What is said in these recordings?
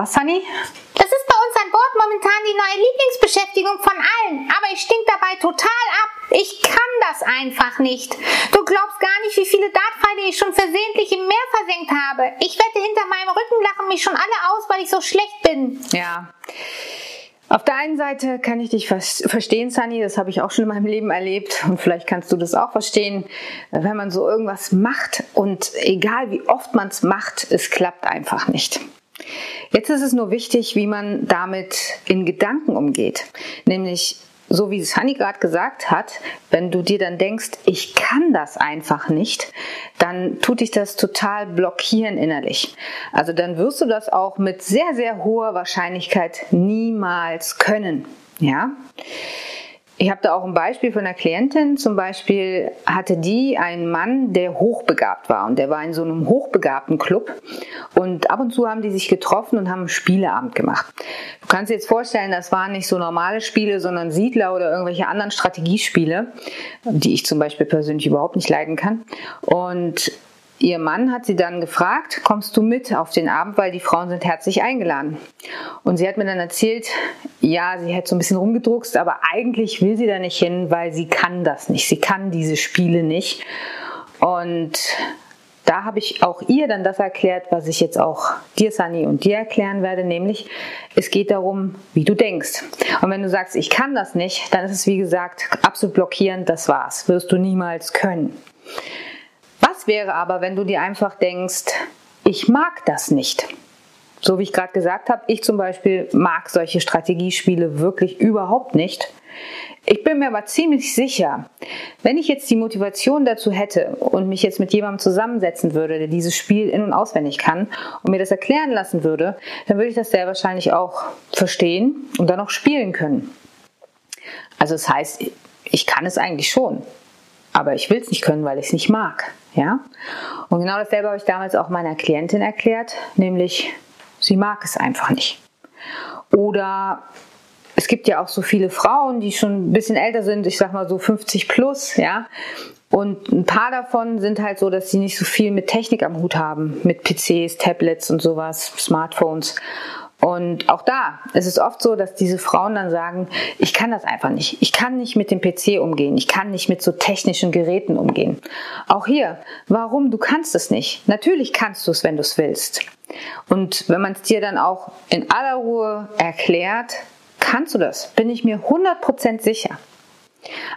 was, Sunny? Das ist bei uns an Bord momentan die neue Lieblingsbeschäftigung von allen. Aber ich stink dabei total ab. Ich kann das einfach nicht. Du glaubst gar nicht, wie viele Dartpfeile ich schon versehentlich im Meer versenkt habe. Ich wette, hinter meinem Rücken lachen mich schon alle aus, weil ich so schlecht bin. Ja. Auf der einen Seite kann ich dich vers- verstehen, Sunny, das habe ich auch schon in meinem Leben erlebt und vielleicht kannst du das auch verstehen, wenn man so irgendwas macht und egal wie oft man es macht, es klappt einfach nicht. Jetzt ist es nur wichtig, wie man damit in Gedanken umgeht, nämlich so wie Sunny gerade gesagt hat, wenn du dir dann denkst, ich kann das einfach nicht, dann tut dich das total blockieren innerlich. Also dann wirst du das auch mit sehr, sehr hoher Wahrscheinlichkeit niemals können. Ja? Ich habe da auch ein Beispiel von einer Klientin. Zum Beispiel hatte die einen Mann, der hochbegabt war und der war in so einem hochbegabten Club und ab und zu haben die sich getroffen und haben Spieleabend gemacht. Du kannst dir jetzt vorstellen, das waren nicht so normale Spiele, sondern Siedler oder irgendwelche anderen Strategiespiele, die ich zum Beispiel persönlich überhaupt nicht leiden kann. Und Ihr Mann hat sie dann gefragt, kommst du mit auf den Abend, weil die Frauen sind herzlich eingeladen. Und sie hat mir dann erzählt, ja, sie hätte so ein bisschen rumgedruckst, aber eigentlich will sie da nicht hin, weil sie kann das nicht. Sie kann diese Spiele nicht. Und da habe ich auch ihr dann das erklärt, was ich jetzt auch dir, Sunny, und dir erklären werde, nämlich es geht darum, wie du denkst. Und wenn du sagst, ich kann das nicht, dann ist es wie gesagt absolut blockierend, das war's. Wirst du niemals können. Was wäre aber, wenn du dir einfach denkst, ich mag das nicht? So wie ich gerade gesagt habe, ich zum Beispiel mag solche Strategiespiele wirklich überhaupt nicht. Ich bin mir aber ziemlich sicher, wenn ich jetzt die Motivation dazu hätte und mich jetzt mit jemandem zusammensetzen würde, der dieses Spiel in- und auswendig kann und mir das erklären lassen würde, dann würde ich das sehr wahrscheinlich auch verstehen und dann auch spielen können. Also das heißt, ich kann es eigentlich schon, aber ich will es nicht können, weil ich es nicht mag. Ja? Und genau dasselbe habe ich damals auch meiner Klientin erklärt, nämlich sie mag es einfach nicht. Oder es gibt ja auch so viele Frauen, die schon ein bisschen älter sind, ich sag mal so 50 plus, ja. Und ein paar davon sind halt so, dass sie nicht so viel mit Technik am Hut haben, mit PCs, Tablets und sowas, Smartphones. Und auch da ist es oft so, dass diese Frauen dann sagen, ich kann das einfach nicht. Ich kann nicht mit dem PC umgehen. Ich kann nicht mit so technischen Geräten umgehen. Auch hier, warum? Du kannst es nicht. Natürlich kannst du es, wenn du es willst. Und wenn man es dir dann auch in aller Ruhe erklärt, kannst du das. Bin ich mir 100% sicher.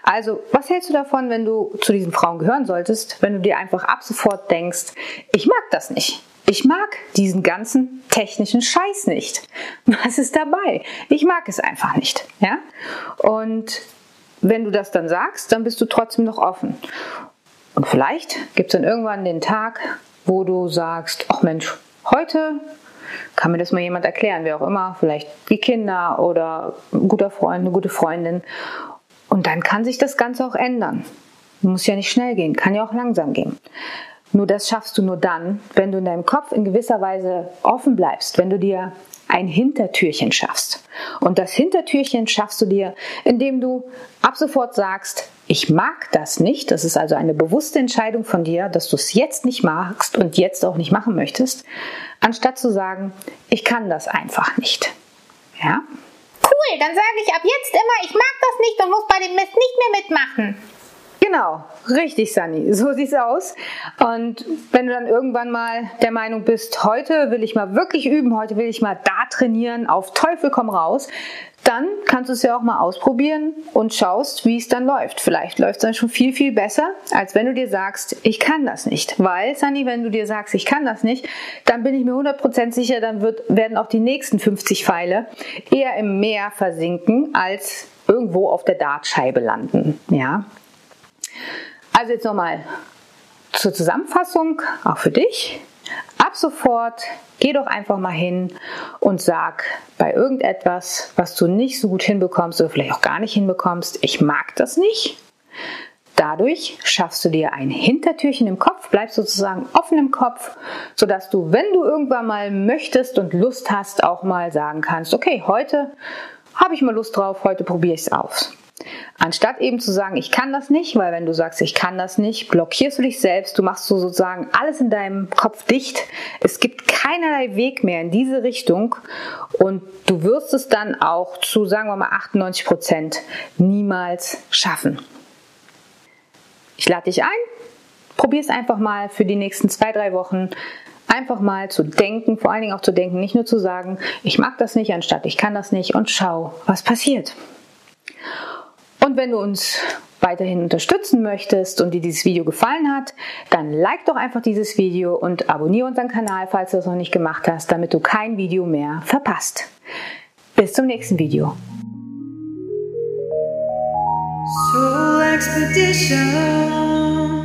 Also, was hältst du davon, wenn du zu diesen Frauen gehören solltest, wenn du dir einfach ab sofort denkst, ich mag das nicht. Ich mag diesen ganzen technischen Scheiß nicht. Was ist dabei? Ich mag es einfach nicht. Ja? Und wenn du das dann sagst, dann bist du trotzdem noch offen. Und vielleicht gibt es dann irgendwann den Tag, wo du sagst, ach Mensch, heute kann mir das mal jemand erklären, wer auch immer, vielleicht die Kinder oder ein guter Freund, eine gute Freundin. Und dann kann sich das Ganze auch ändern. Muss ja nicht schnell gehen, kann ja auch langsam gehen. Nur das schaffst du nur dann, wenn du in deinem Kopf in gewisser Weise offen bleibst, wenn du dir ein Hintertürchen schaffst. Und das Hintertürchen schaffst du dir, indem du ab sofort sagst, ich mag das nicht. Das ist also eine bewusste Entscheidung von dir, dass du es jetzt nicht magst und jetzt auch nicht machen möchtest, anstatt zu sagen, ich kann das einfach nicht. Ja? Cool, dann sage ich ab jetzt immer, ich mag das nicht und muss bei dem Mist nicht mehr mitmachen. Genau, richtig, Sunny. So sieht's aus. Und wenn du dann irgendwann mal der Meinung bist, heute will ich mal wirklich üben, heute will ich mal da trainieren, auf Teufel komm raus, dann kannst du es ja auch mal ausprobieren und schaust, wie es dann läuft. Vielleicht läuft es dann schon viel, viel besser, als wenn du dir sagst, ich kann das nicht. Weil, Sunny, wenn du dir sagst, ich kann das nicht, dann bin ich mir 100% sicher, dann wird, werden auch die nächsten 50 Pfeile eher im Meer versinken, als irgendwo auf der Dartscheibe landen. Ja, also jetzt nochmal zur Zusammenfassung, auch für dich. Ab sofort geh doch einfach mal hin und sag bei irgendetwas, was du nicht so gut hinbekommst oder vielleicht auch gar nicht hinbekommst, ich mag das nicht. Dadurch schaffst du dir ein Hintertürchen im Kopf, bleibst sozusagen offen im Kopf, sodass du, wenn du irgendwann mal möchtest und Lust hast, auch mal sagen kannst, okay, heute habe ich mal Lust drauf, heute probiere ich es aus. Anstatt eben zu sagen, ich kann das nicht, weil wenn du sagst, ich kann das nicht, blockierst du dich selbst, du machst so sozusagen alles in deinem Kopf dicht. Es gibt keinerlei Weg mehr in diese Richtung und du wirst es dann auch zu, sagen wir mal, 98 Prozent niemals schaffen. Ich lade dich ein, probier es einfach mal für die nächsten zwei, drei Wochen einfach mal zu denken, vor allen Dingen auch zu denken, nicht nur zu sagen, ich mag das nicht, anstatt ich kann das nicht und schau, was passiert. Und wenn du uns weiterhin unterstützen möchtest und dir dieses Video gefallen hat, dann like doch einfach dieses Video und abonniere unseren Kanal, falls du das noch nicht gemacht hast, damit du kein Video mehr verpasst. Bis zum nächsten Video. Expedition.